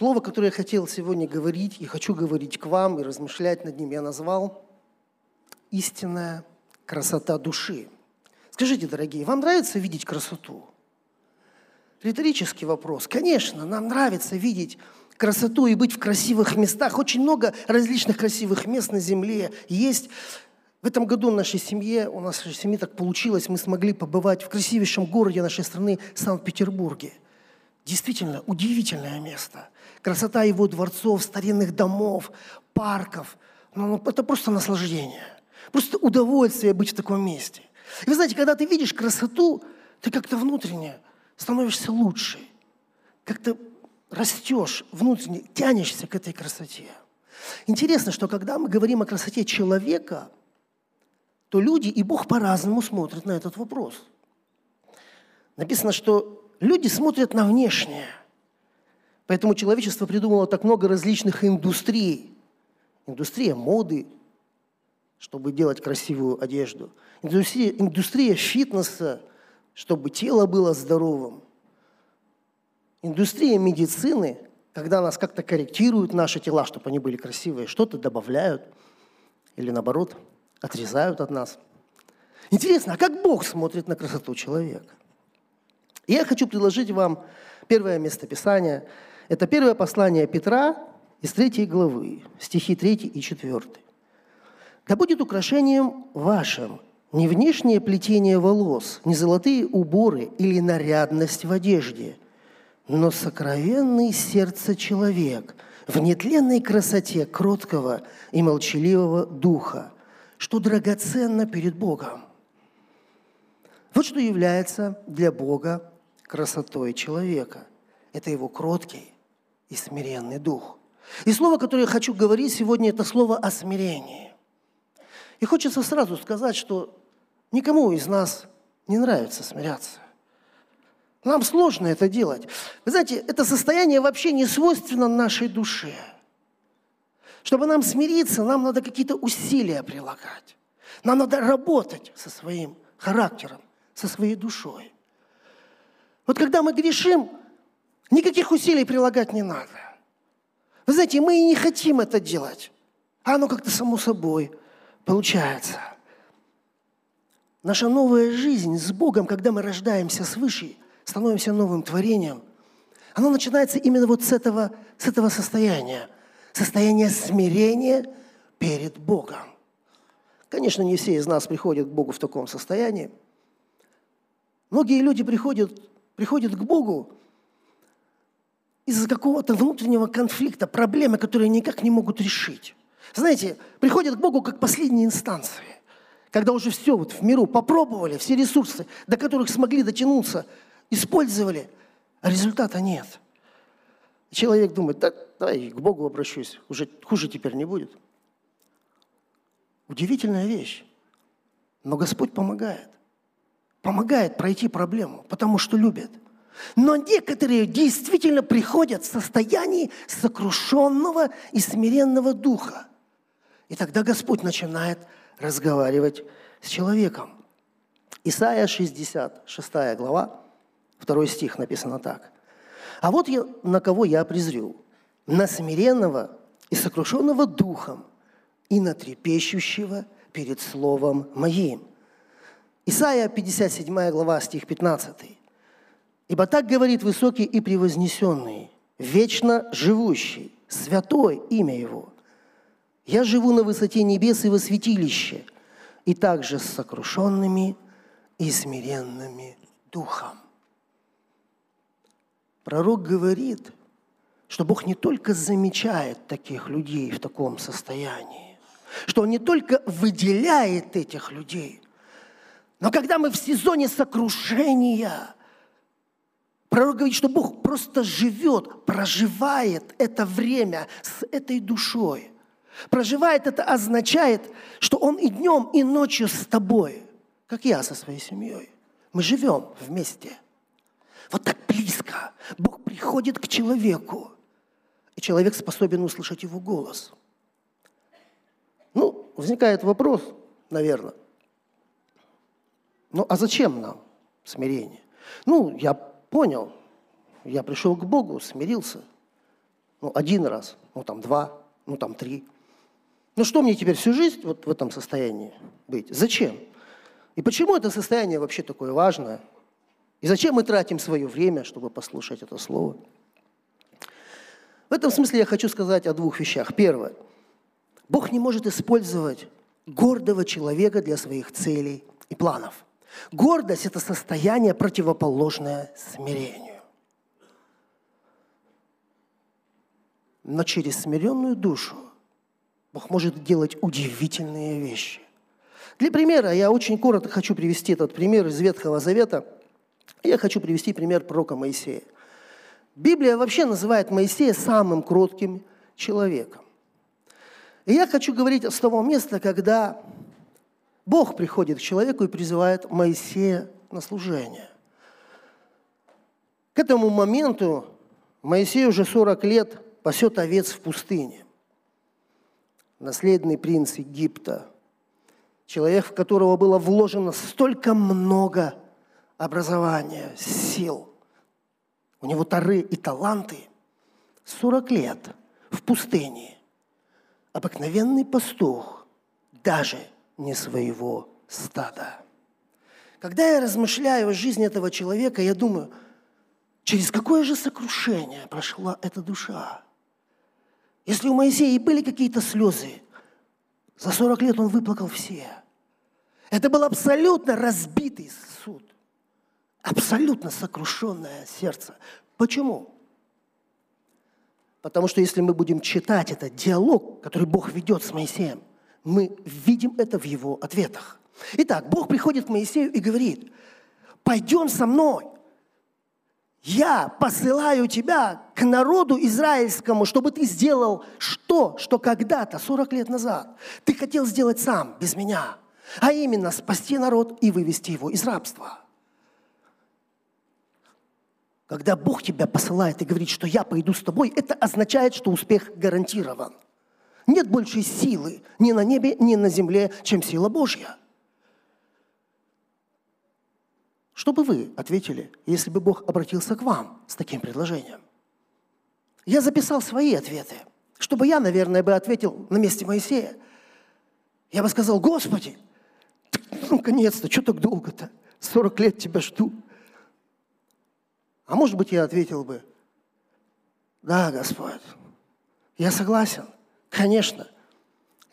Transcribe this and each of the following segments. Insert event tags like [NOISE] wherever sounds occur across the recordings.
Слово, которое я хотел сегодня говорить и хочу говорить к вам и размышлять над ним, я назвал «Истинная красота души». Скажите, дорогие, вам нравится видеть красоту? Риторический вопрос. Конечно, нам нравится видеть красоту и быть в красивых местах. Очень много различных красивых мест на земле есть. В этом году в нашей семье, у нас в семье так получилось, мы смогли побывать в красивейшем городе нашей страны, Санкт-Петербурге. Действительно, удивительное место. Красота его дворцов, старинных домов, парков. Ну, ну, это просто наслаждение. Просто удовольствие быть в таком месте. И вы знаете, когда ты видишь красоту, ты как-то внутренне становишься лучше. Как-то растешь внутренне, тянешься к этой красоте. Интересно, что когда мы говорим о красоте человека – то люди и Бог по-разному смотрят на этот вопрос. Написано, что люди смотрят на внешнее. Поэтому человечество придумало так много различных индустрий. Индустрия моды, чтобы делать красивую одежду. Индустрия, индустрия фитнеса, чтобы тело было здоровым. Индустрия медицины, когда нас как-то корректируют наши тела, чтобы они были красивые, что-то добавляют или наоборот – отрезают от нас. Интересно, а как Бог смотрит на красоту человека? я хочу предложить вам первое местописание. Это первое послание Петра из третьей главы, стихи 3 и 4. «Да будет украшением вашим не внешнее плетение волос, не золотые уборы или нарядность в одежде, но сокровенный сердце человек в нетленной красоте кроткого и молчаливого духа, что драгоценно перед Богом. Вот что является для Бога красотой человека. Это его кроткий и смиренный дух. И слово, которое я хочу говорить сегодня, это слово о смирении. И хочется сразу сказать, что никому из нас не нравится смиряться. Нам сложно это делать. Вы знаете, это состояние вообще не свойственно нашей душе – чтобы нам смириться, нам надо какие-то усилия прилагать. Нам надо работать со своим характером, со своей душой. Вот когда мы грешим, никаких усилий прилагать не надо. Вы знаете, мы и не хотим это делать, а оно как-то само собой получается. Наша новая жизнь с Богом, когда мы рождаемся свыше, становимся новым творением, оно начинается именно вот с этого, с этого состояния – состояние смирения перед Богом. Конечно, не все из нас приходят к Богу в таком состоянии. Многие люди приходят, приходят к Богу из-за какого-то внутреннего конфликта, проблемы, которые никак не могут решить. Знаете, приходят к Богу как последние инстанции, когда уже все вот в миру попробовали, все ресурсы, до которых смогли дотянуться, использовали, а результата нет – Человек думает, да, давай к Богу обращусь, уже хуже теперь не будет. Удивительная вещь. Но Господь помогает. Помогает пройти проблему, потому что любит. Но некоторые действительно приходят в состоянии сокрушенного и смиренного духа. И тогда Господь начинает разговаривать с человеком. Исайя 66 глава, 2 стих написано так – а вот я, на кого я презрю. На смиренного и сокрушенного духом, и на трепещущего перед словом моим. Исайя 57 глава, стих 15. «Ибо так говорит высокий и превознесенный, вечно живущий, святой имя Его. Я живу на высоте небес и во святилище, и также с сокрушенными и смиренными духом». Пророк говорит, что Бог не только замечает таких людей в таком состоянии, что Он не только выделяет этих людей, но когда мы в сезоне сокрушения, пророк говорит, что Бог просто живет, проживает это время с этой душой. Проживает это означает, что Он и днем, и ночью с тобой, как я со своей семьей. Мы живем вместе – вот так близко. Бог приходит к человеку, и человек способен услышать его голос. Ну, возникает вопрос, наверное. Ну, а зачем нам смирение? Ну, я понял, я пришел к Богу, смирился. Ну, один раз, ну, там, два, ну, там, три. Ну, что мне теперь всю жизнь вот в этом состоянии быть? Зачем? И почему это состояние вообще такое важное? И зачем мы тратим свое время, чтобы послушать это слово? В этом смысле я хочу сказать о двух вещах. Первое. Бог не может использовать гордого человека для своих целей и планов. Гордость – это состояние, противоположное смирению. Но через смиренную душу Бог может делать удивительные вещи. Для примера я очень коротко хочу привести этот пример из Ветхого Завета. Я хочу привести пример пророка Моисея. Библия вообще называет Моисея самым кротким человеком. И я хочу говорить с того места, когда Бог приходит к человеку и призывает Моисея на служение. К этому моменту Моисей уже 40 лет пасет овец в пустыне. Наследный принц Египта, человек, в которого было вложено столько много образования, сил. У него тары и таланты. 40 лет в пустыне. Обыкновенный пастух, даже не своего стада. Когда я размышляю о жизни этого человека, я думаю, через какое же сокрушение прошла эта душа. Если у Моисея и были какие-то слезы, за 40 лет он выплакал все. Это был абсолютно разбитый суд, абсолютно сокрушенное сердце. Почему? Потому что если мы будем читать этот диалог, который Бог ведет с Моисеем, мы видим это в его ответах. Итак, Бог приходит к Моисею и говорит, пойдем со мной. Я посылаю тебя к народу израильскому, чтобы ты сделал что, что когда-то, 40 лет назад, ты хотел сделать сам, без меня. А именно спасти народ и вывести его из рабства. Когда Бог тебя посылает и говорит, что я пойду с тобой, это означает, что успех гарантирован – нет большей силы ни на небе, ни на земле, чем сила Божья. Что бы вы ответили, если бы Бог обратился к вам с таким предложением? Я записал свои ответы, чтобы я, наверное, бы ответил на месте Моисея. Я бы сказал, Господи, ну, наконец-то, что так долго-то? 40 лет тебя жду. А может быть, я ответил бы, да, Господь, я согласен – Конечно.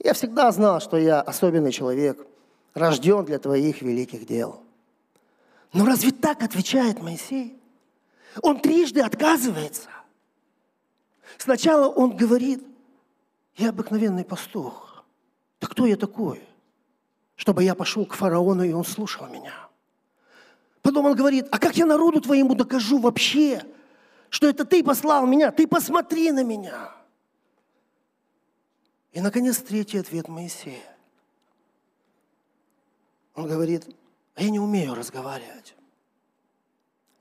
Я всегда знал, что я особенный человек, рожден для твоих великих дел. Но разве так отвечает Моисей? Он трижды отказывается. Сначала он говорит, я обыкновенный пастух. Да кто я такой? Чтобы я пошел к фараону, и он слушал меня. Потом он говорит, а как я народу твоему докажу вообще, что это ты послал меня? Ты посмотри на меня. И, наконец, третий ответ Моисея. Он говорит, «А я не умею разговаривать.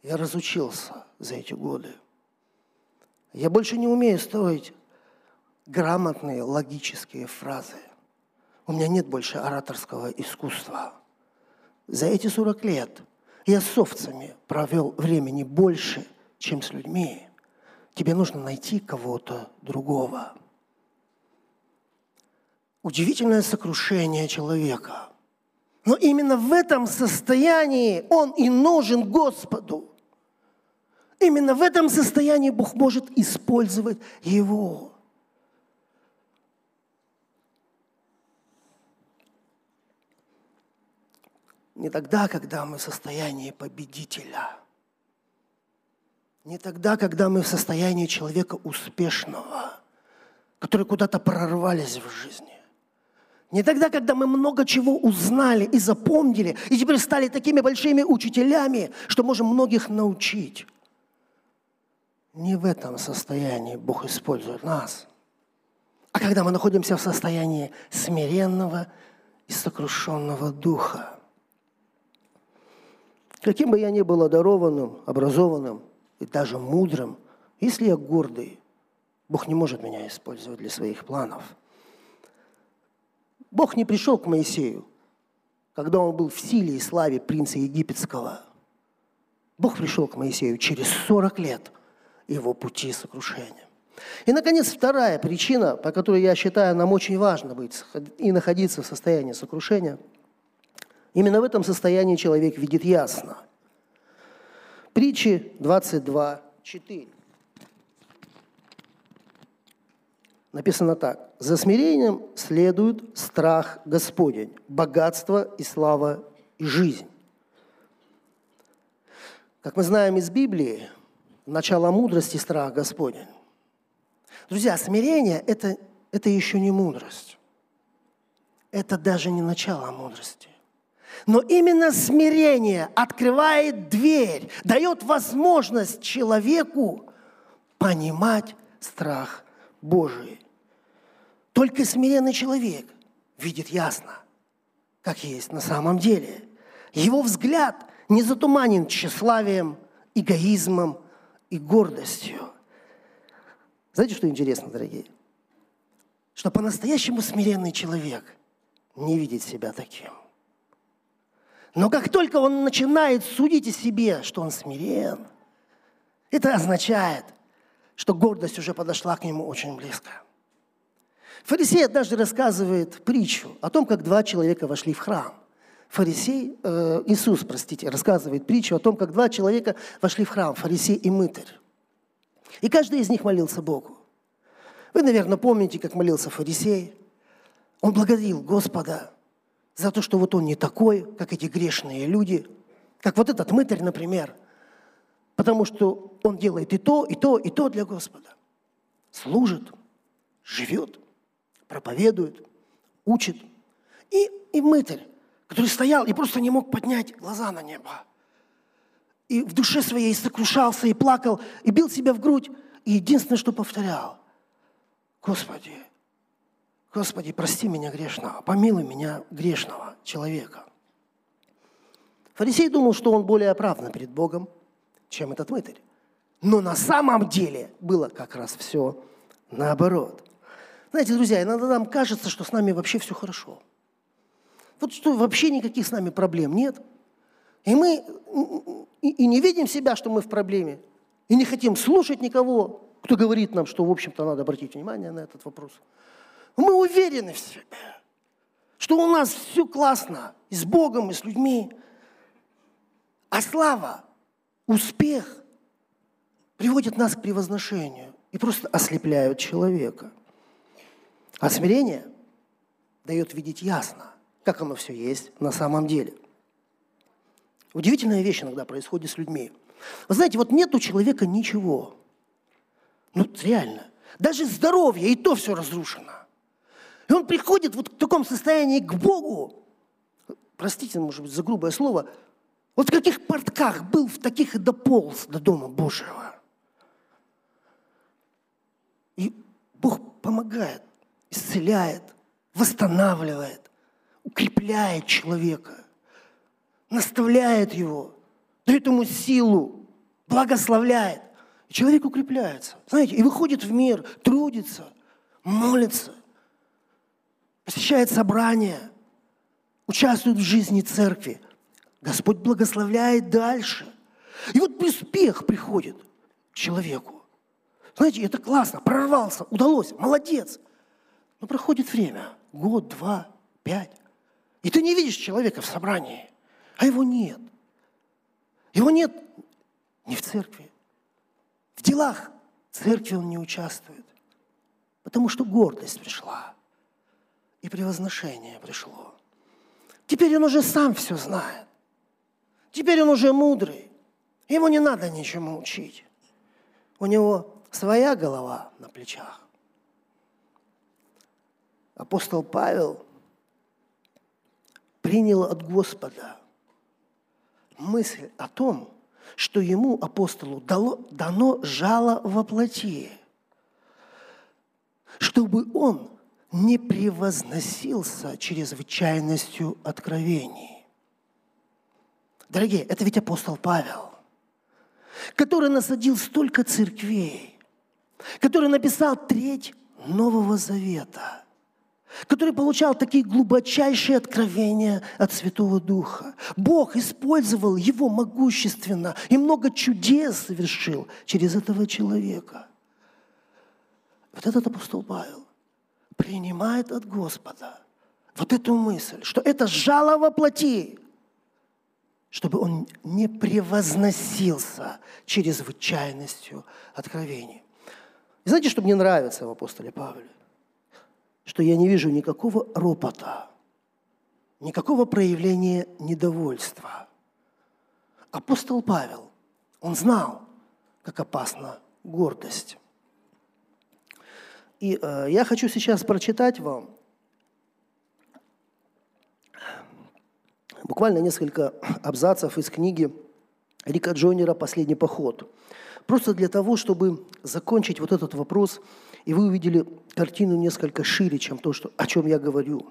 Я разучился за эти годы. Я больше не умею строить грамотные логические фразы. У меня нет больше ораторского искусства. За эти 40 лет я с овцами провел времени больше, чем с людьми. Тебе нужно найти кого-то другого удивительное сокрушение человека. Но именно в этом состоянии он и нужен Господу. Именно в этом состоянии Бог может использовать его. Не тогда, когда мы в состоянии победителя. Не тогда, когда мы в состоянии человека успешного, который куда-то прорвались в жизни. Не тогда, когда мы много чего узнали и запомнили, и теперь стали такими большими учителями, что можем многих научить. Не в этом состоянии Бог использует нас. А когда мы находимся в состоянии смиренного и сокрушенного духа. Каким бы я ни был одарованным, образованным и даже мудрым, если я гордый, Бог не может меня использовать для своих планов – Бог не пришел к Моисею, когда он был в силе и славе принца египетского. Бог пришел к Моисею через 40 лет его пути сокрушения. И, наконец, вторая причина, по которой я считаю, нам очень важно быть и находиться в состоянии сокрушения. Именно в этом состоянии человек видит ясно. Притчи 22, 4. Написано так. «За смирением следует страх Господень, богатство и слава и жизнь». Как мы знаем из Библии, начало мудрости – страх Господень. Друзья, смирение – это, это еще не мудрость. Это даже не начало мудрости. Но именно смирение открывает дверь, дает возможность человеку понимать страх Божий. Только смиренный человек видит ясно, как есть на самом деле. Его взгляд не затуманен тщеславием, эгоизмом и гордостью. Знаете, что интересно, дорогие? Что по-настоящему смиренный человек не видит себя таким. Но как только он начинает судить о себе, что он смирен, это означает, что гордость уже подошла к нему очень близко. Фарисей однажды рассказывает притчу о том, как два человека вошли в храм. Фарисей, э, Иисус, простите, рассказывает притчу о том, как два человека вошли в храм, фарисей и мытарь. И каждый из них молился Богу. Вы, наверное, помните, как молился фарисей. Он благодарил Господа за то, что вот он не такой, как эти грешные люди, как вот этот мытарь, например, потому что он делает и то, и то, и то для Господа. Служит, живет, проповедует, учит. И, и мытарь, который стоял и просто не мог поднять глаза на небо – и в душе своей сокрушался, и плакал, и бил себя в грудь. И единственное, что повторял, Господи, Господи, прости меня грешного, помилуй меня грешного человека. Фарисей думал, что он более оправдан перед Богом, чем этот мытарь. Но на самом деле было как раз все наоборот. Знаете, друзья, иногда нам кажется, что с нами вообще все хорошо. Вот что вообще никаких с нами проблем нет – и мы и, и не видим себя, что мы в проблеме, и не хотим слушать никого, кто говорит нам, что, в общем-то, надо обратить внимание на этот вопрос. Мы уверены в себе, что у нас все классно, и с Богом, и с людьми. А слава, успех приводит нас к превозношению и просто ослепляют человека. А смирение дает видеть ясно, как оно все есть на самом деле – Удивительная вещь иногда происходит с людьми. Вы знаете, вот нет у человека ничего. Ну, реально. Даже здоровье, и то все разрушено. И он приходит вот в таком состоянии к Богу, простите, может быть, за грубое слово, вот в каких портках был, в таких и дополз до Дома Божьего. И Бог помогает, исцеляет, восстанавливает, укрепляет человека наставляет его, дает ему силу, благословляет. И человек укрепляется, знаете, и выходит в мир, трудится, молится, посещает собрания, участвует в жизни церкви. Господь благословляет дальше. И вот успех приходит к человеку. Знаете, это классно, прорвался, удалось, молодец. Но проходит время, год, два, пять. И ты не видишь человека в собрании – а его нет. Его нет не в церкви. В делах церкви он не участвует. Потому что гордость пришла. И превозношение пришло. Теперь он уже сам все знает. Теперь он уже мудрый. Ему не надо ничему учить. У него своя голова на плечах. Апостол Павел принял от Господа мысль о том, что ему, апостолу, дало, дано жало во плоти, чтобы он не превозносился чрезвычайностью откровений. Дорогие, это ведь апостол Павел, который насадил столько церквей, который написал треть Нового Завета – который получал такие глубочайшие откровения от Святого Духа. Бог использовал его могущественно и много чудес совершил через этого человека. вот этот апостол Павел принимает от Господа вот эту мысль, что это жало во плоти, чтобы он не превозносился чрезвычайностью откровений. И знаете, что мне нравится в апостоле Павле? Что я не вижу никакого ропота, никакого проявления недовольства. Апостол Павел, он знал, как опасна гордость. И э, я хочу сейчас прочитать вам буквально несколько абзацев из книги Рика Джойнера «Последний поход». Просто для того, чтобы закончить вот этот вопрос, и вы увидели картину несколько шире, чем то, что, о чем я говорю.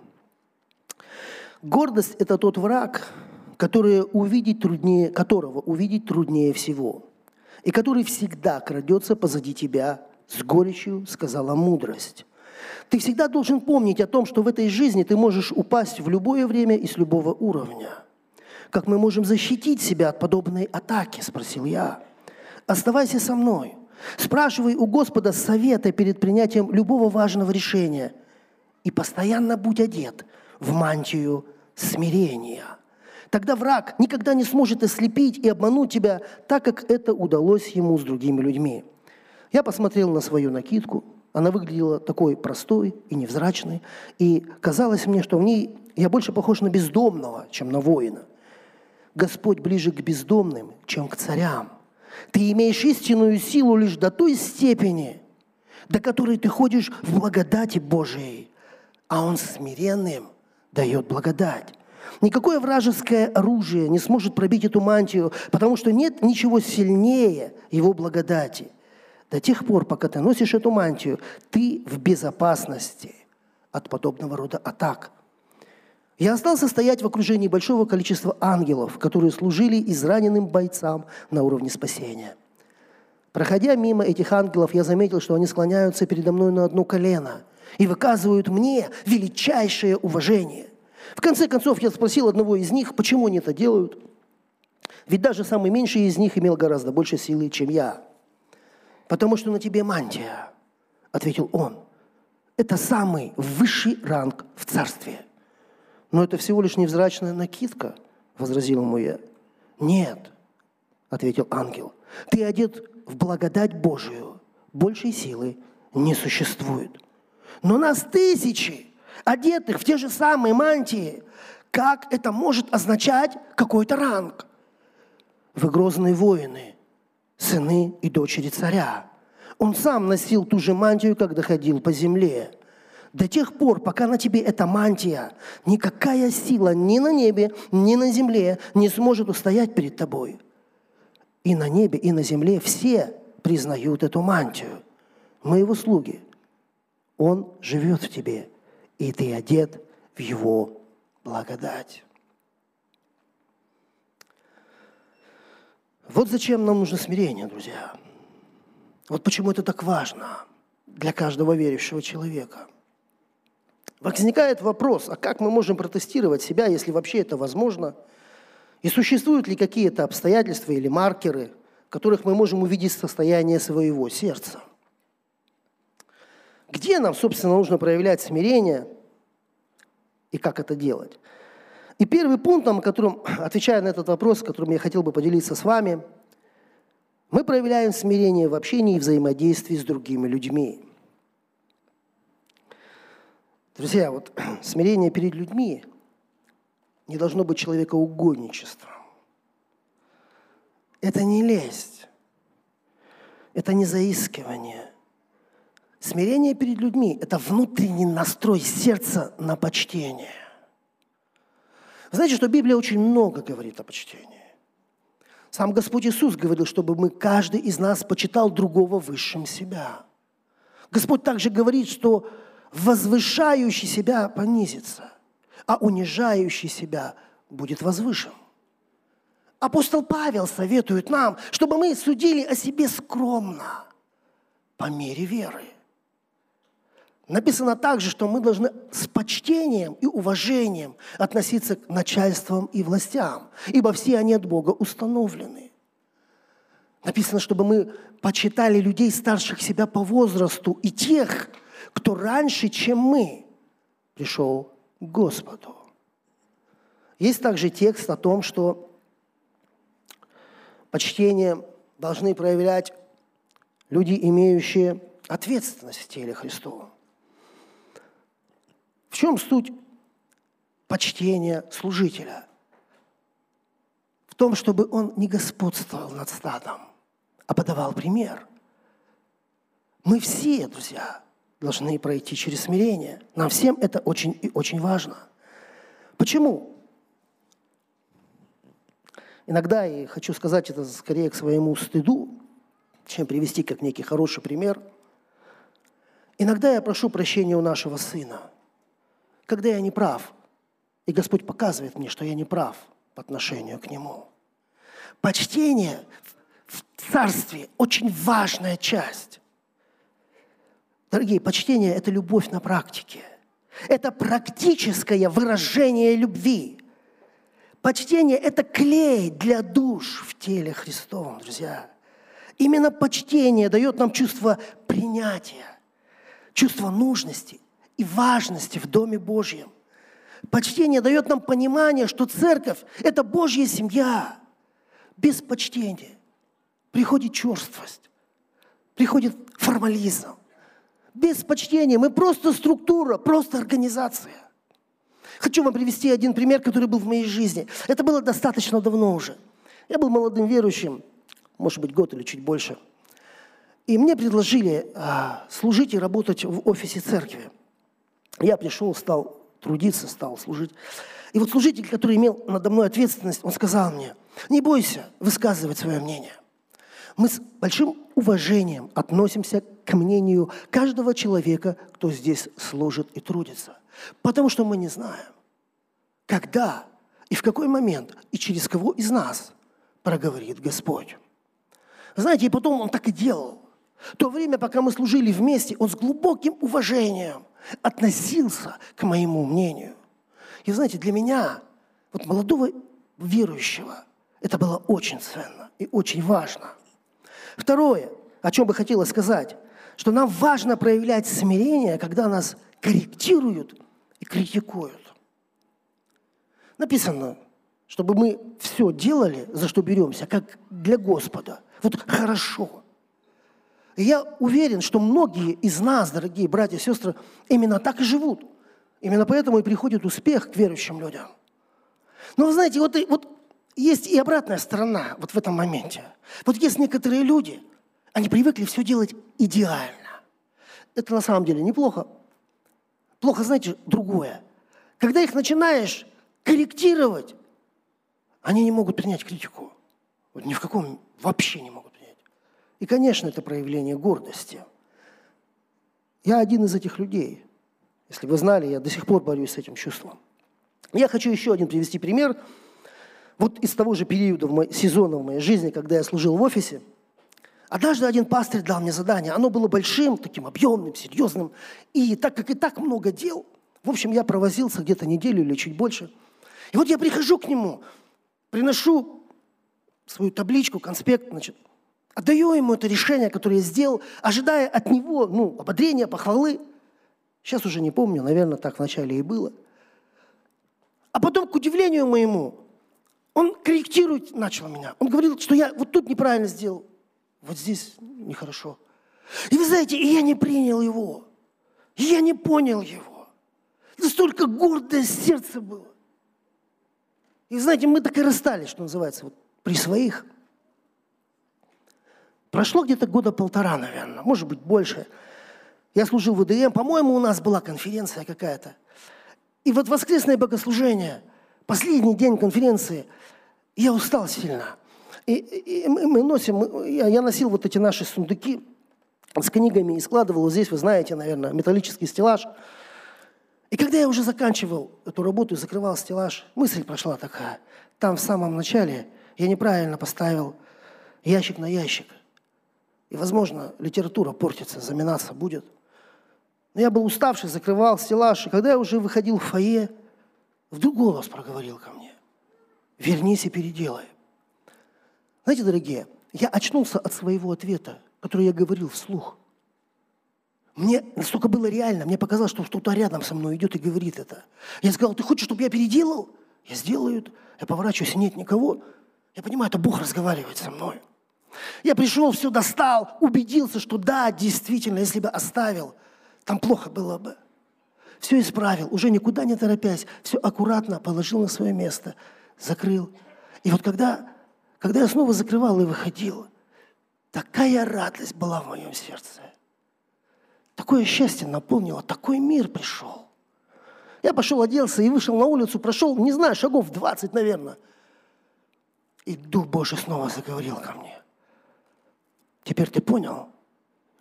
Гордость – это тот враг, который увидеть труднее, которого увидеть труднее всего, и который всегда крадется позади тебя с горечью, сказала мудрость. Ты всегда должен помнить о том, что в этой жизни ты можешь упасть в любое время и с любого уровня. Как мы можем защитить себя от подобной атаки, спросил я. Оставайся со мной. Спрашивай у Господа совета перед принятием любого важного решения. И постоянно будь одет в мантию смирения. Тогда враг никогда не сможет ослепить и обмануть тебя, так как это удалось ему с другими людьми. Я посмотрел на свою накидку. Она выглядела такой простой и невзрачной. И казалось мне, что в ней я больше похож на бездомного, чем на воина. Господь ближе к бездомным, чем к царям. Ты имеешь истинную силу лишь до той степени, до которой ты ходишь в благодати Божией, а Он смиренным дает благодать. Никакое вражеское оружие не сможет пробить эту мантию, потому что нет ничего сильнее его благодати. До тех пор, пока ты носишь эту мантию, ты в безопасности от подобного рода атак. Я остался стоять в окружении большого количества ангелов, которые служили израненным бойцам на уровне спасения. Проходя мимо этих ангелов, я заметил, что они склоняются передо мной на одно колено и выказывают мне величайшее уважение. В конце концов, я спросил одного из них, почему они это делают. Ведь даже самый меньший из них имел гораздо больше силы, чем я. «Потому что на тебе мантия», — ответил он. «Это самый высший ранг в царстве». «Но это всего лишь невзрачная накидка», — возразил ему я. «Нет», — ответил ангел, — «ты одет в благодать Божию. Большей силы не существует. Но нас тысячи, одетых в те же самые мантии. Как это может означать какой-то ранг? Вы грозные воины, сыны и дочери царя. Он сам носил ту же мантию, когда ходил по земле. До тех пор, пока на тебе эта мантия, никакая сила ни на небе, ни на земле не сможет устоять перед тобой. И на небе, и на земле все признают эту мантию. Мы его слуги. Он живет в тебе, и ты одет в его благодать. Вот зачем нам нужно смирение, друзья. Вот почему это так важно для каждого верующего человека. Возникает вопрос, а как мы можем протестировать себя, если вообще это возможно? И существуют ли какие-то обстоятельства или маркеры, в которых мы можем увидеть состояние своего сердца? Где нам, собственно, нужно проявлять смирение и как это делать? И первый пункт, на котором, [CLEARS THROAT] отвечая на этот вопрос, которым я хотел бы поделиться с вами, мы проявляем смирение в общении и взаимодействии с другими людьми. Друзья, вот [CLEARS THROAT] смирение перед людьми не должно быть человекоугодничеством. Это не лесть, это не заискивание. Смирение перед людьми – это внутренний настрой сердца на почтение. Знаете, что Библия очень много говорит о почтении. Сам Господь Иисус говорил, чтобы мы, каждый из нас почитал другого высшим себя. Господь также говорит, что возвышающий себя понизится, а унижающий себя будет возвышен. Апостол Павел советует нам, чтобы мы судили о себе скромно, по мере веры. Написано также, что мы должны с почтением и уважением относиться к начальствам и властям, ибо все они от Бога установлены. Написано, чтобы мы почитали людей, старших себя по возрасту, и тех, кто раньше, чем мы, пришел к Господу. Есть также текст о том, что почтение должны проявлять люди, имеющие ответственность в теле Христова. В чем суть почтения служителя? В том, чтобы он не господствовал над стадом, а подавал пример. Мы все, друзья, должны пройти через смирение. Нам всем это очень и очень важно. Почему? Иногда, и хочу сказать это скорее к своему стыду, чем привести как некий хороший пример, иногда я прошу прощения у нашего сына, когда я не прав, и Господь показывает мне, что я не прав по отношению к нему. Почтение в царстве очень важная часть. Дорогие, почтение – это любовь на практике. Это практическое выражение любви. Почтение – это клей для душ в теле Христовом, друзья. Именно почтение дает нам чувство принятия, чувство нужности и важности в Доме Божьем. Почтение дает нам понимание, что церковь – это Божья семья. Без почтения приходит черствость, приходит формализм. Без почтения мы просто структура, просто организация. Хочу вам привести один пример, который был в моей жизни. Это было достаточно давно уже. Я был молодым верующим, может быть, год или чуть больше. И мне предложили а, служить и работать в офисе церкви. Я пришел, стал трудиться, стал служить. И вот служитель, который имел надо мной ответственность, он сказал мне, не бойся высказывать свое мнение. Мы с большим уважением относимся к мнению каждого человека, кто здесь служит и трудится. Потому что мы не знаем, когда и в какой момент и через кого из нас проговорит Господь. Знаете, и потом он так и делал. То время, пока мы служили вместе, он с глубоким уважением относился к моему мнению. И знаете, для меня, вот молодого верующего, это было очень ценно и очень важно. Второе, о чем бы хотелось сказать, что нам важно проявлять смирение, когда нас корректируют и критикуют. Написано, чтобы мы все делали, за что беремся, как для Господа. Вот хорошо. И я уверен, что многие из нас, дорогие братья и сестры, именно так и живут. Именно поэтому и приходит успех к верующим людям. Но вы знаете, вот, вот есть и обратная сторона вот в этом моменте. Вот есть некоторые люди, они привыкли все делать идеально. Это на самом деле неплохо. Плохо, знаете, другое. Когда их начинаешь корректировать, они не могут принять критику. Вот ни в каком вообще не могут принять. И, конечно, это проявление гордости. Я один из этих людей. Если вы знали, я до сих пор борюсь с этим чувством. Я хочу еще один привести пример. Вот из того же периода в мой, сезона в моей жизни, когда я служил в офисе, однажды один пастырь дал мне задание. Оно было большим, таким объемным, серьезным. И так как и так много дел, в общем, я провозился где-то неделю или чуть больше. И вот я прихожу к нему, приношу свою табличку, конспект, значит, отдаю ему это решение, которое я сделал, ожидая от него ну, ободрения, похвалы. Сейчас уже не помню, наверное, так вначале и было. А потом, к удивлению моему, он корректировать начал меня. Он говорил, что я вот тут неправильно сделал, вот здесь нехорошо. И вы знаете, и я не принял его. И я не понял его. Настолько гордое сердце было. И знаете, мы так и расстались, что называется, вот при своих. Прошло где-то года полтора, наверное, может быть, больше. Я служил в ВДМ, по-моему, у нас была конференция какая-то. И вот воскресное богослужение, последний день конференции, я устал сильно. И, и мы носим, я, я носил вот эти наши сундуки с книгами и складывал здесь, вы знаете, наверное, металлический стеллаж. И когда я уже заканчивал эту работу и закрывал стеллаж, мысль прошла такая. Там в самом начале я неправильно поставил ящик на ящик. И, возможно, литература портится, заминаться будет. Но я был уставший, закрывал стеллаж. И когда я уже выходил в фойе, вдруг голос проговорил ко мне. Вернись и переделай. Знаете, дорогие, я очнулся от своего ответа, который я говорил вслух. Мне настолько было реально, мне показалось, что кто-то рядом со мной идет и говорит это. Я сказал, ты хочешь, чтобы я переделал? Я сделаю это. Я поворачиваюсь, нет никого. Я понимаю, это Бог разговаривает со мной. Я пришел, все достал, убедился, что да, действительно, если бы оставил, там плохо было бы. Все исправил, уже никуда не торопясь, все аккуратно положил на свое место, закрыл. И вот когда, когда я снова закрывал и выходил, такая радость была в моем сердце. Такое счастье наполнило, такой мир пришел. Я пошел, оделся и вышел на улицу, прошел, не знаю, шагов 20, наверное. И Дух Божий снова заговорил ко мне. Теперь ты понял,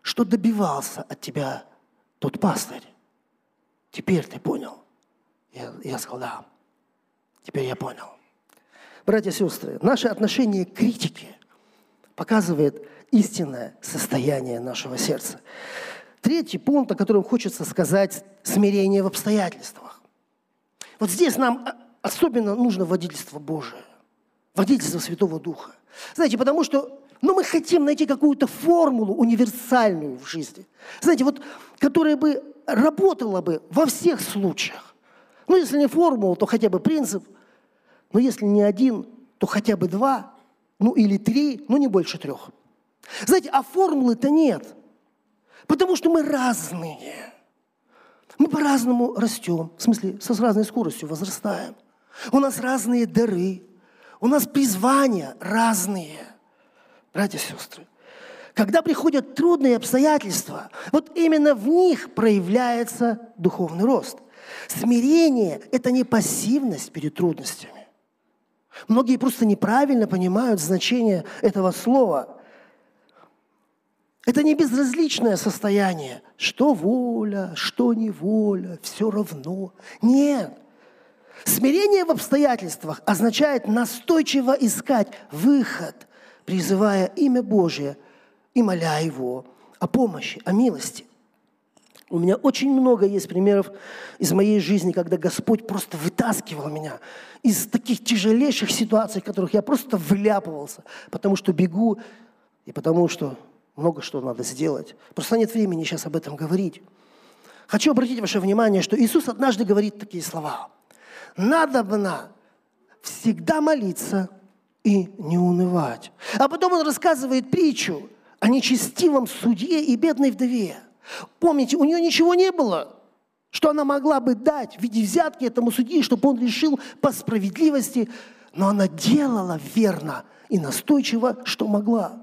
что добивался от тебя тот пастырь? Теперь ты понял? Я, я сказал, да. Теперь я понял. Братья и сестры, наше отношение к критике показывает истинное состояние нашего сердца. Третий пункт, о котором хочется сказать, смирение в обстоятельствах. Вот здесь нам особенно нужно водительство Божие, водительство Святого Духа. Знаете, потому что ну, мы хотим найти какую-то формулу универсальную в жизни, знаете, вот, которая бы работала бы во всех случаях. Ну, если не формула, то хотя бы принцип. Но если не один, то хотя бы два, ну или три, ну не больше трех. Знаете, а формулы-то нет – Потому что мы разные. Мы по-разному растем, в смысле, с разной скоростью возрастаем. У нас разные дары, у нас призвания разные. Братья и сестры, когда приходят трудные обстоятельства, вот именно в них проявляется духовный рост. Смирение – это не пассивность перед трудностями. Многие просто неправильно понимают значение этого слова. Это не безразличное состояние, что воля, что не воля, все равно. Нет. Смирение в обстоятельствах означает настойчиво искать выход, призывая имя Божие и моля Его о помощи, о милости. У меня очень много есть примеров из моей жизни, когда Господь просто вытаскивал меня из таких тяжелейших ситуаций, в которых я просто вляпывался, потому что бегу и потому что много что надо сделать. Просто нет времени сейчас об этом говорить. Хочу обратить ваше внимание, что Иисус однажды говорит такие слова. Надобно всегда молиться и не унывать. А потом он рассказывает притчу о нечестивом судье и бедной вдове. Помните, у нее ничего не было, что она могла бы дать в виде взятки этому судьи, чтобы он решил по справедливости, но она делала верно и настойчиво, что могла.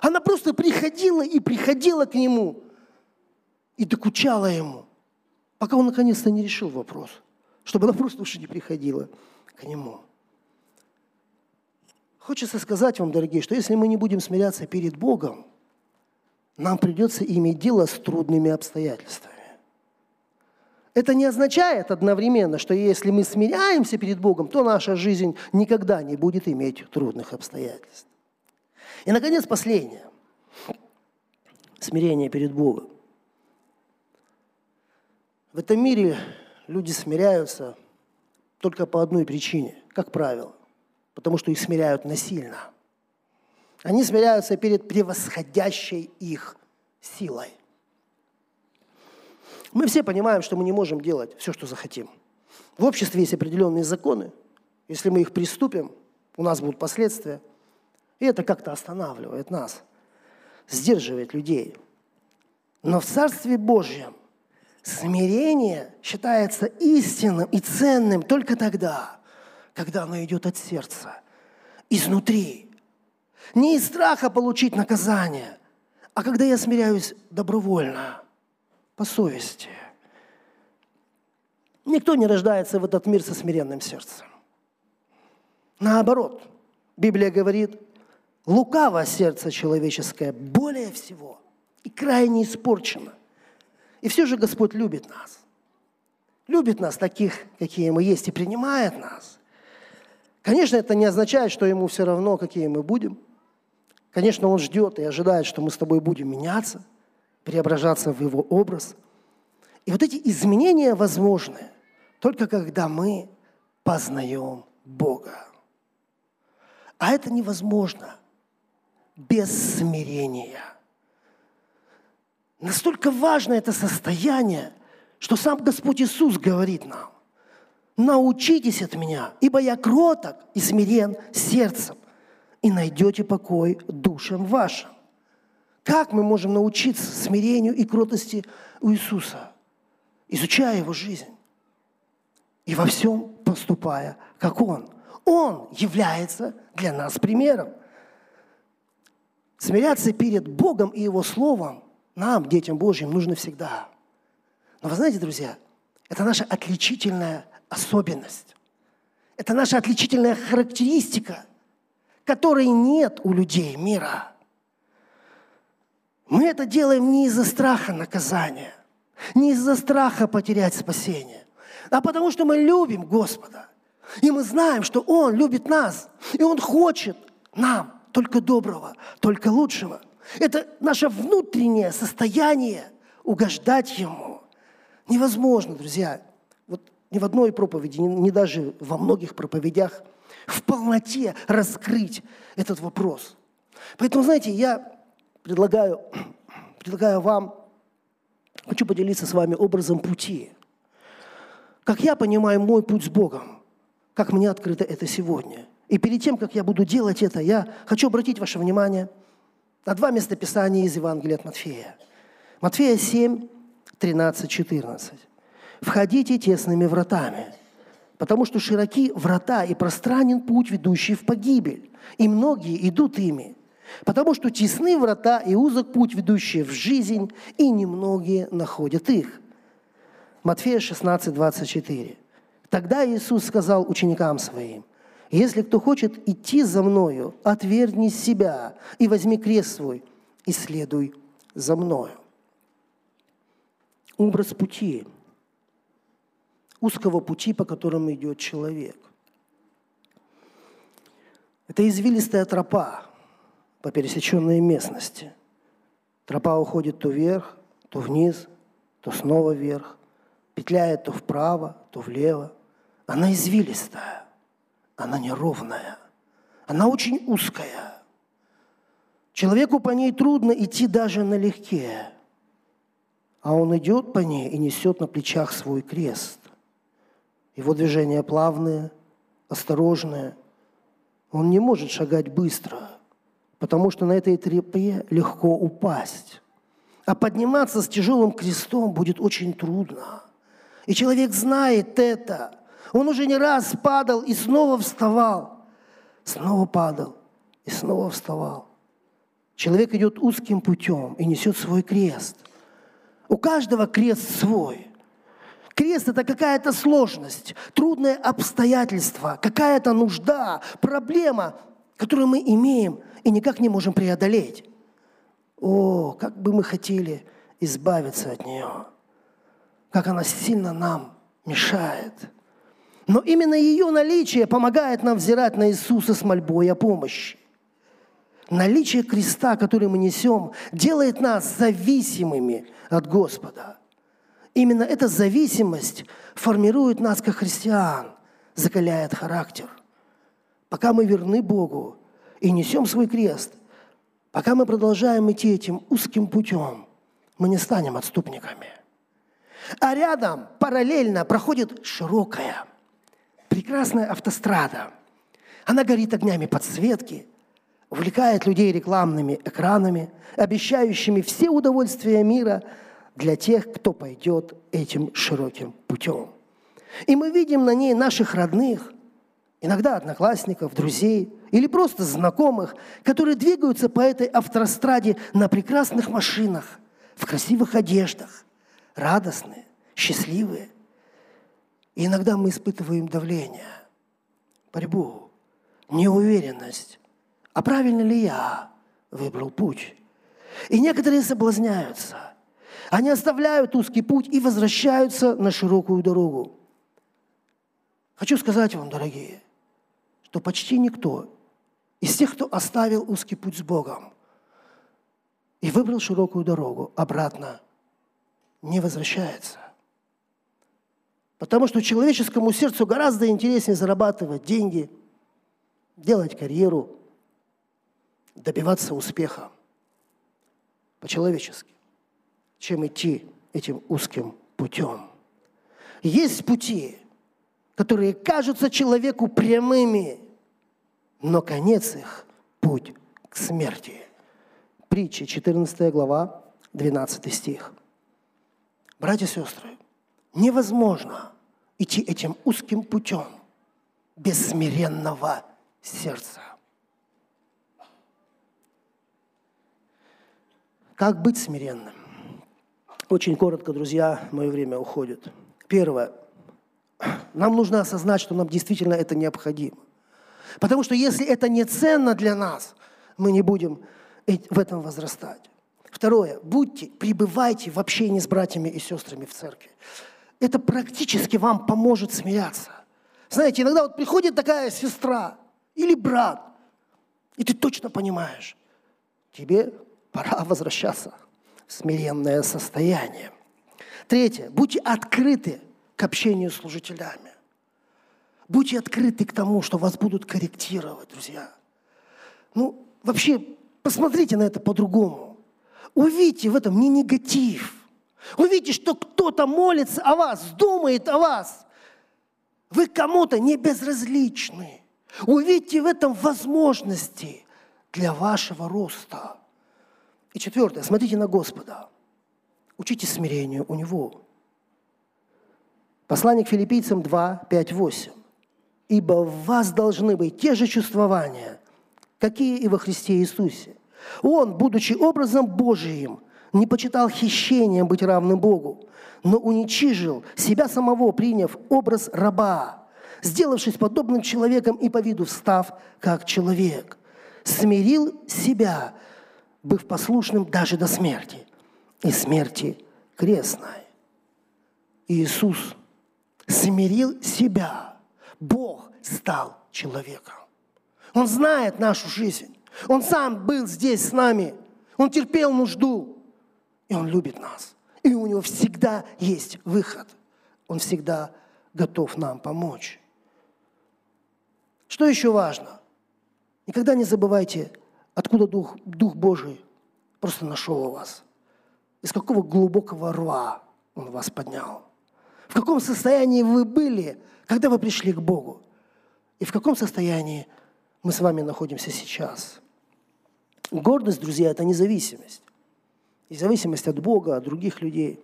Она просто приходила и приходила к нему и докучала ему, пока он наконец-то не решил вопрос, чтобы она просто уже не приходила к нему. Хочется сказать вам, дорогие, что если мы не будем смиряться перед Богом, нам придется иметь дело с трудными обстоятельствами. Это не означает одновременно, что если мы смиряемся перед Богом, то наша жизнь никогда не будет иметь трудных обстоятельств. И, наконец, последнее. Смирение перед Богом. В этом мире люди смиряются только по одной причине, как правило, потому что их смиряют насильно. Они смиряются перед превосходящей их силой. Мы все понимаем, что мы не можем делать все, что захотим. В обществе есть определенные законы. Если мы их приступим, у нас будут последствия – и это как-то останавливает нас, сдерживает людей. Но в Царстве Божьем смирение считается истинным и ценным только тогда, когда оно идет от сердца, изнутри. Не из страха получить наказание, а когда я смиряюсь добровольно, по совести. Никто не рождается в этот мир со смиренным сердцем. Наоборот, Библия говорит, Лукаво сердце человеческое более всего и крайне испорчено. И все же Господь любит нас. Любит нас таких, какие мы есть, и принимает нас. Конечно, это не означает, что Ему все равно, какие мы будем. Конечно, Он ждет и ожидает, что мы с тобой будем меняться, преображаться в Его образ. И вот эти изменения возможны только когда мы познаем Бога. А это невозможно – без смирения. Настолько важно это состояние, что сам Господь Иисус говорит нам, научитесь от меня, ибо я кроток и смирен сердцем, и найдете покой душам вашим. Как мы можем научиться смирению и кротости у Иисуса, изучая Его жизнь и во всем поступая, как Он? Он является для нас примером. Смиряться перед Богом и Его Словом нам, детям Божьим, нужно всегда. Но вы знаете, друзья, это наша отличительная особенность. Это наша отличительная характеристика, которой нет у людей мира – мы это делаем не из-за страха наказания, не из-за страха потерять спасение, а потому что мы любим Господа. И мы знаем, что Он любит нас, и Он хочет нам только доброго, только лучшего. Это наше внутреннее состояние угождать Ему. Невозможно, друзья, вот ни в одной проповеди, ни даже во многих проповедях в полноте раскрыть этот вопрос. Поэтому, знаете, я предлагаю, [CLEARS THROAT] предлагаю вам, хочу поделиться с вами образом пути. Как я понимаю мой путь с Богом, как мне открыто это сегодня. И перед тем, как я буду делать это, я хочу обратить ваше внимание на два местописания из Евангелия от Матфея. Матфея 7, 13, 14. «Входите тесными вратами, потому что широки врата и пространен путь, ведущий в погибель, и многие идут ими. Потому что тесны врата и узок путь, ведущий в жизнь, и немногие находят их. Матфея 16, 24. Тогда Иисус сказал ученикам своим, «Если кто хочет идти за Мною, отвергни себя и возьми крест свой, и следуй за Мною». Образ пути, узкого пути, по которому идет человек. Это извилистая тропа, по пересеченной местности. Тропа уходит то вверх, то вниз, то снова вверх, петляет то вправо, то влево. Она извилистая, она неровная, она очень узкая. Человеку по ней трудно идти даже налегке, а он идет по ней и несет на плечах свой крест. Его движения плавные, осторожные. Он не может шагать быстро – потому что на этой тропе легко упасть. А подниматься с тяжелым крестом будет очень трудно. И человек знает это. Он уже не раз падал и снова вставал. Снова падал и снова вставал. Человек идет узким путем и несет свой крест. У каждого крест свой. Крест – это какая-то сложность, трудное обстоятельство, какая-то нужда, проблема, которую мы имеем – и никак не можем преодолеть. О, как бы мы хотели избавиться от нее, как она сильно нам мешает. Но именно ее наличие помогает нам взирать на Иисуса с мольбой о помощи. Наличие креста, который мы несем, делает нас зависимыми от Господа. Именно эта зависимость формирует нас как христиан, закаляет характер. Пока мы верны Богу, и несем свой крест. Пока мы продолжаем идти этим узким путем, мы не станем отступниками. А рядом параллельно проходит широкая, прекрасная автострада. Она горит огнями подсветки, увлекает людей рекламными экранами, обещающими все удовольствия мира для тех, кто пойдет этим широким путем. И мы видим на ней наших родных, иногда одноклассников, друзей или просто знакомых, которые двигаются по этой автостраде на прекрасных машинах, в красивых одеждах, радостные, счастливые. И иногда мы испытываем давление, борьбу, неуверенность. А правильно ли я выбрал путь? И некоторые соблазняются. Они оставляют узкий путь и возвращаются на широкую дорогу. Хочу сказать вам, дорогие – то почти никто из тех, кто оставил узкий путь с Богом и выбрал широкую дорогу, обратно не возвращается. Потому что человеческому сердцу гораздо интереснее зарабатывать деньги, делать карьеру, добиваться успеха по-человечески, чем идти этим узким путем. Есть пути, которые кажутся человеку прямыми, но конец их – путь к смерти. Притча, 14 глава, 12 стих. Братья и сестры, невозможно идти этим узким путем без смиренного сердца. Как быть смиренным? Очень коротко, друзья, мое время уходит. Первое. Нам нужно осознать, что нам действительно это необходимо. Потому что если это не ценно для нас, мы не будем в этом возрастать. Второе. Будьте, пребывайте в общении с братьями и сестрами в церкви. Это практически вам поможет смеяться. Знаете, иногда вот приходит такая сестра или брат, и ты точно понимаешь, тебе пора возвращаться смиренное состояние. Третье. Будьте открыты к общению с служителями. Будьте открыты к тому, что вас будут корректировать, друзья. Ну, вообще, посмотрите на это по-другому. Увидите в этом не негатив. Увидите, что кто-то молится о вас, думает о вас. Вы кому-то не безразличны. Увидите в этом возможности для вашего роста. И четвертое, смотрите на Господа. Учитесь смирению у Него. Послание к филиппийцам 2, 5, 8. «Ибо в вас должны быть те же чувствования, какие и во Христе Иисусе. Он, будучи образом Божиим, не почитал хищением быть равным Богу, но уничижил себя самого, приняв образ раба, сделавшись подобным человеком и по виду встав как человек, смирил себя, быв послушным даже до смерти, и смерти крестной. Иисус смирил себя. Бог стал человеком. Он знает нашу жизнь. Он сам был здесь с нами. Он терпел нужду. И Он любит нас. И у Него всегда есть выход. Он всегда готов нам помочь. Что еще важно? Никогда не забывайте, откуда Дух, Дух Божий просто нашел вас. Из какого глубокого рва Он вас поднял. В каком состоянии вы были, когда вы пришли к Богу. И в каком состоянии мы с вами находимся сейчас. Гордость, друзья, это независимость. Независимость от Бога, от других людей.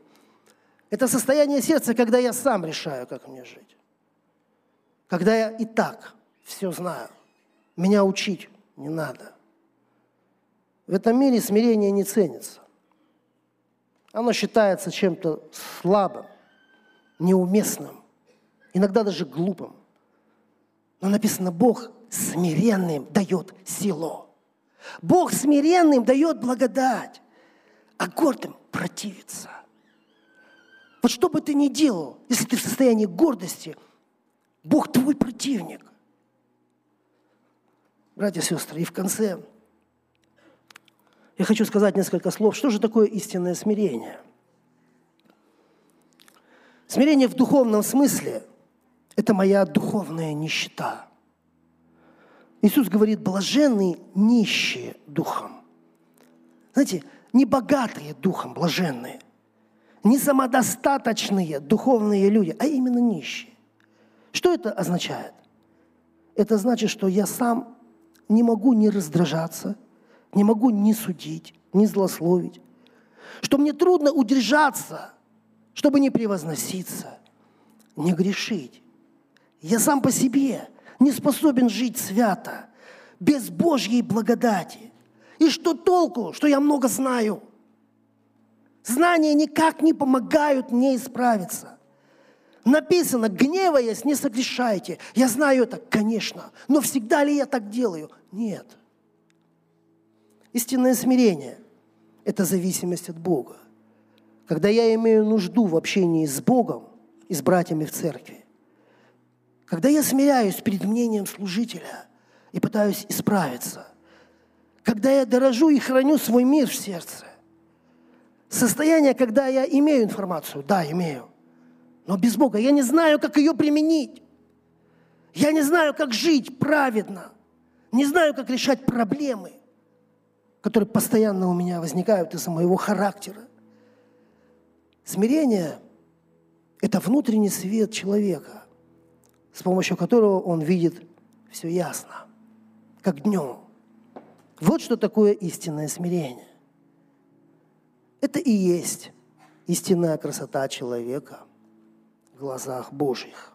Это состояние сердца, когда я сам решаю, как мне жить. Когда я и так все знаю. Меня учить не надо. В этом мире смирение не ценится. Оно считается чем-то слабым, неуместным, иногда даже глупым. Но написано, Бог смиренным дает силу. Бог смиренным дает благодать, а гордым противится. Вот что бы ты ни делал, если ты в состоянии гордости, Бог твой противник. Братья и сестры, и в конце я хочу сказать несколько слов. Что же такое истинное смирение? Смирение в духовном смысле – это моя духовная нищета. Иисус говорит, блаженные нищие духом. Знаете, не богатые духом, блаженные, не самодостаточные духовные люди, а именно нищие. Что это означает? Это значит, что я сам не могу не раздражаться – не могу ни судить, ни злословить, что мне трудно удержаться, чтобы не превозноситься, не грешить. Я сам по себе не способен жить свято, без Божьей благодати. И что толку, что я много знаю? Знания никак не помогают мне исправиться. Написано, гневаясь, не согрешайте. Я знаю это, конечно, но всегда ли я так делаю? Нет. Истинное смирение – это зависимость от Бога. Когда я имею нужду в общении с Богом и с братьями в церкви, когда я смиряюсь перед мнением служителя и пытаюсь исправиться, когда я дорожу и храню свой мир в сердце, состояние, когда я имею информацию, да, имею, но без Бога я не знаю, как ее применить. Я не знаю, как жить праведно. Не знаю, как решать проблемы. Которые постоянно у меня возникают из-за моего характера. Смирение – это внутренний свет человека, с помощью которого он видит все ясно, как днем. Вот что такое истинное смирение. Это и есть истинная красота человека в глазах Божьих.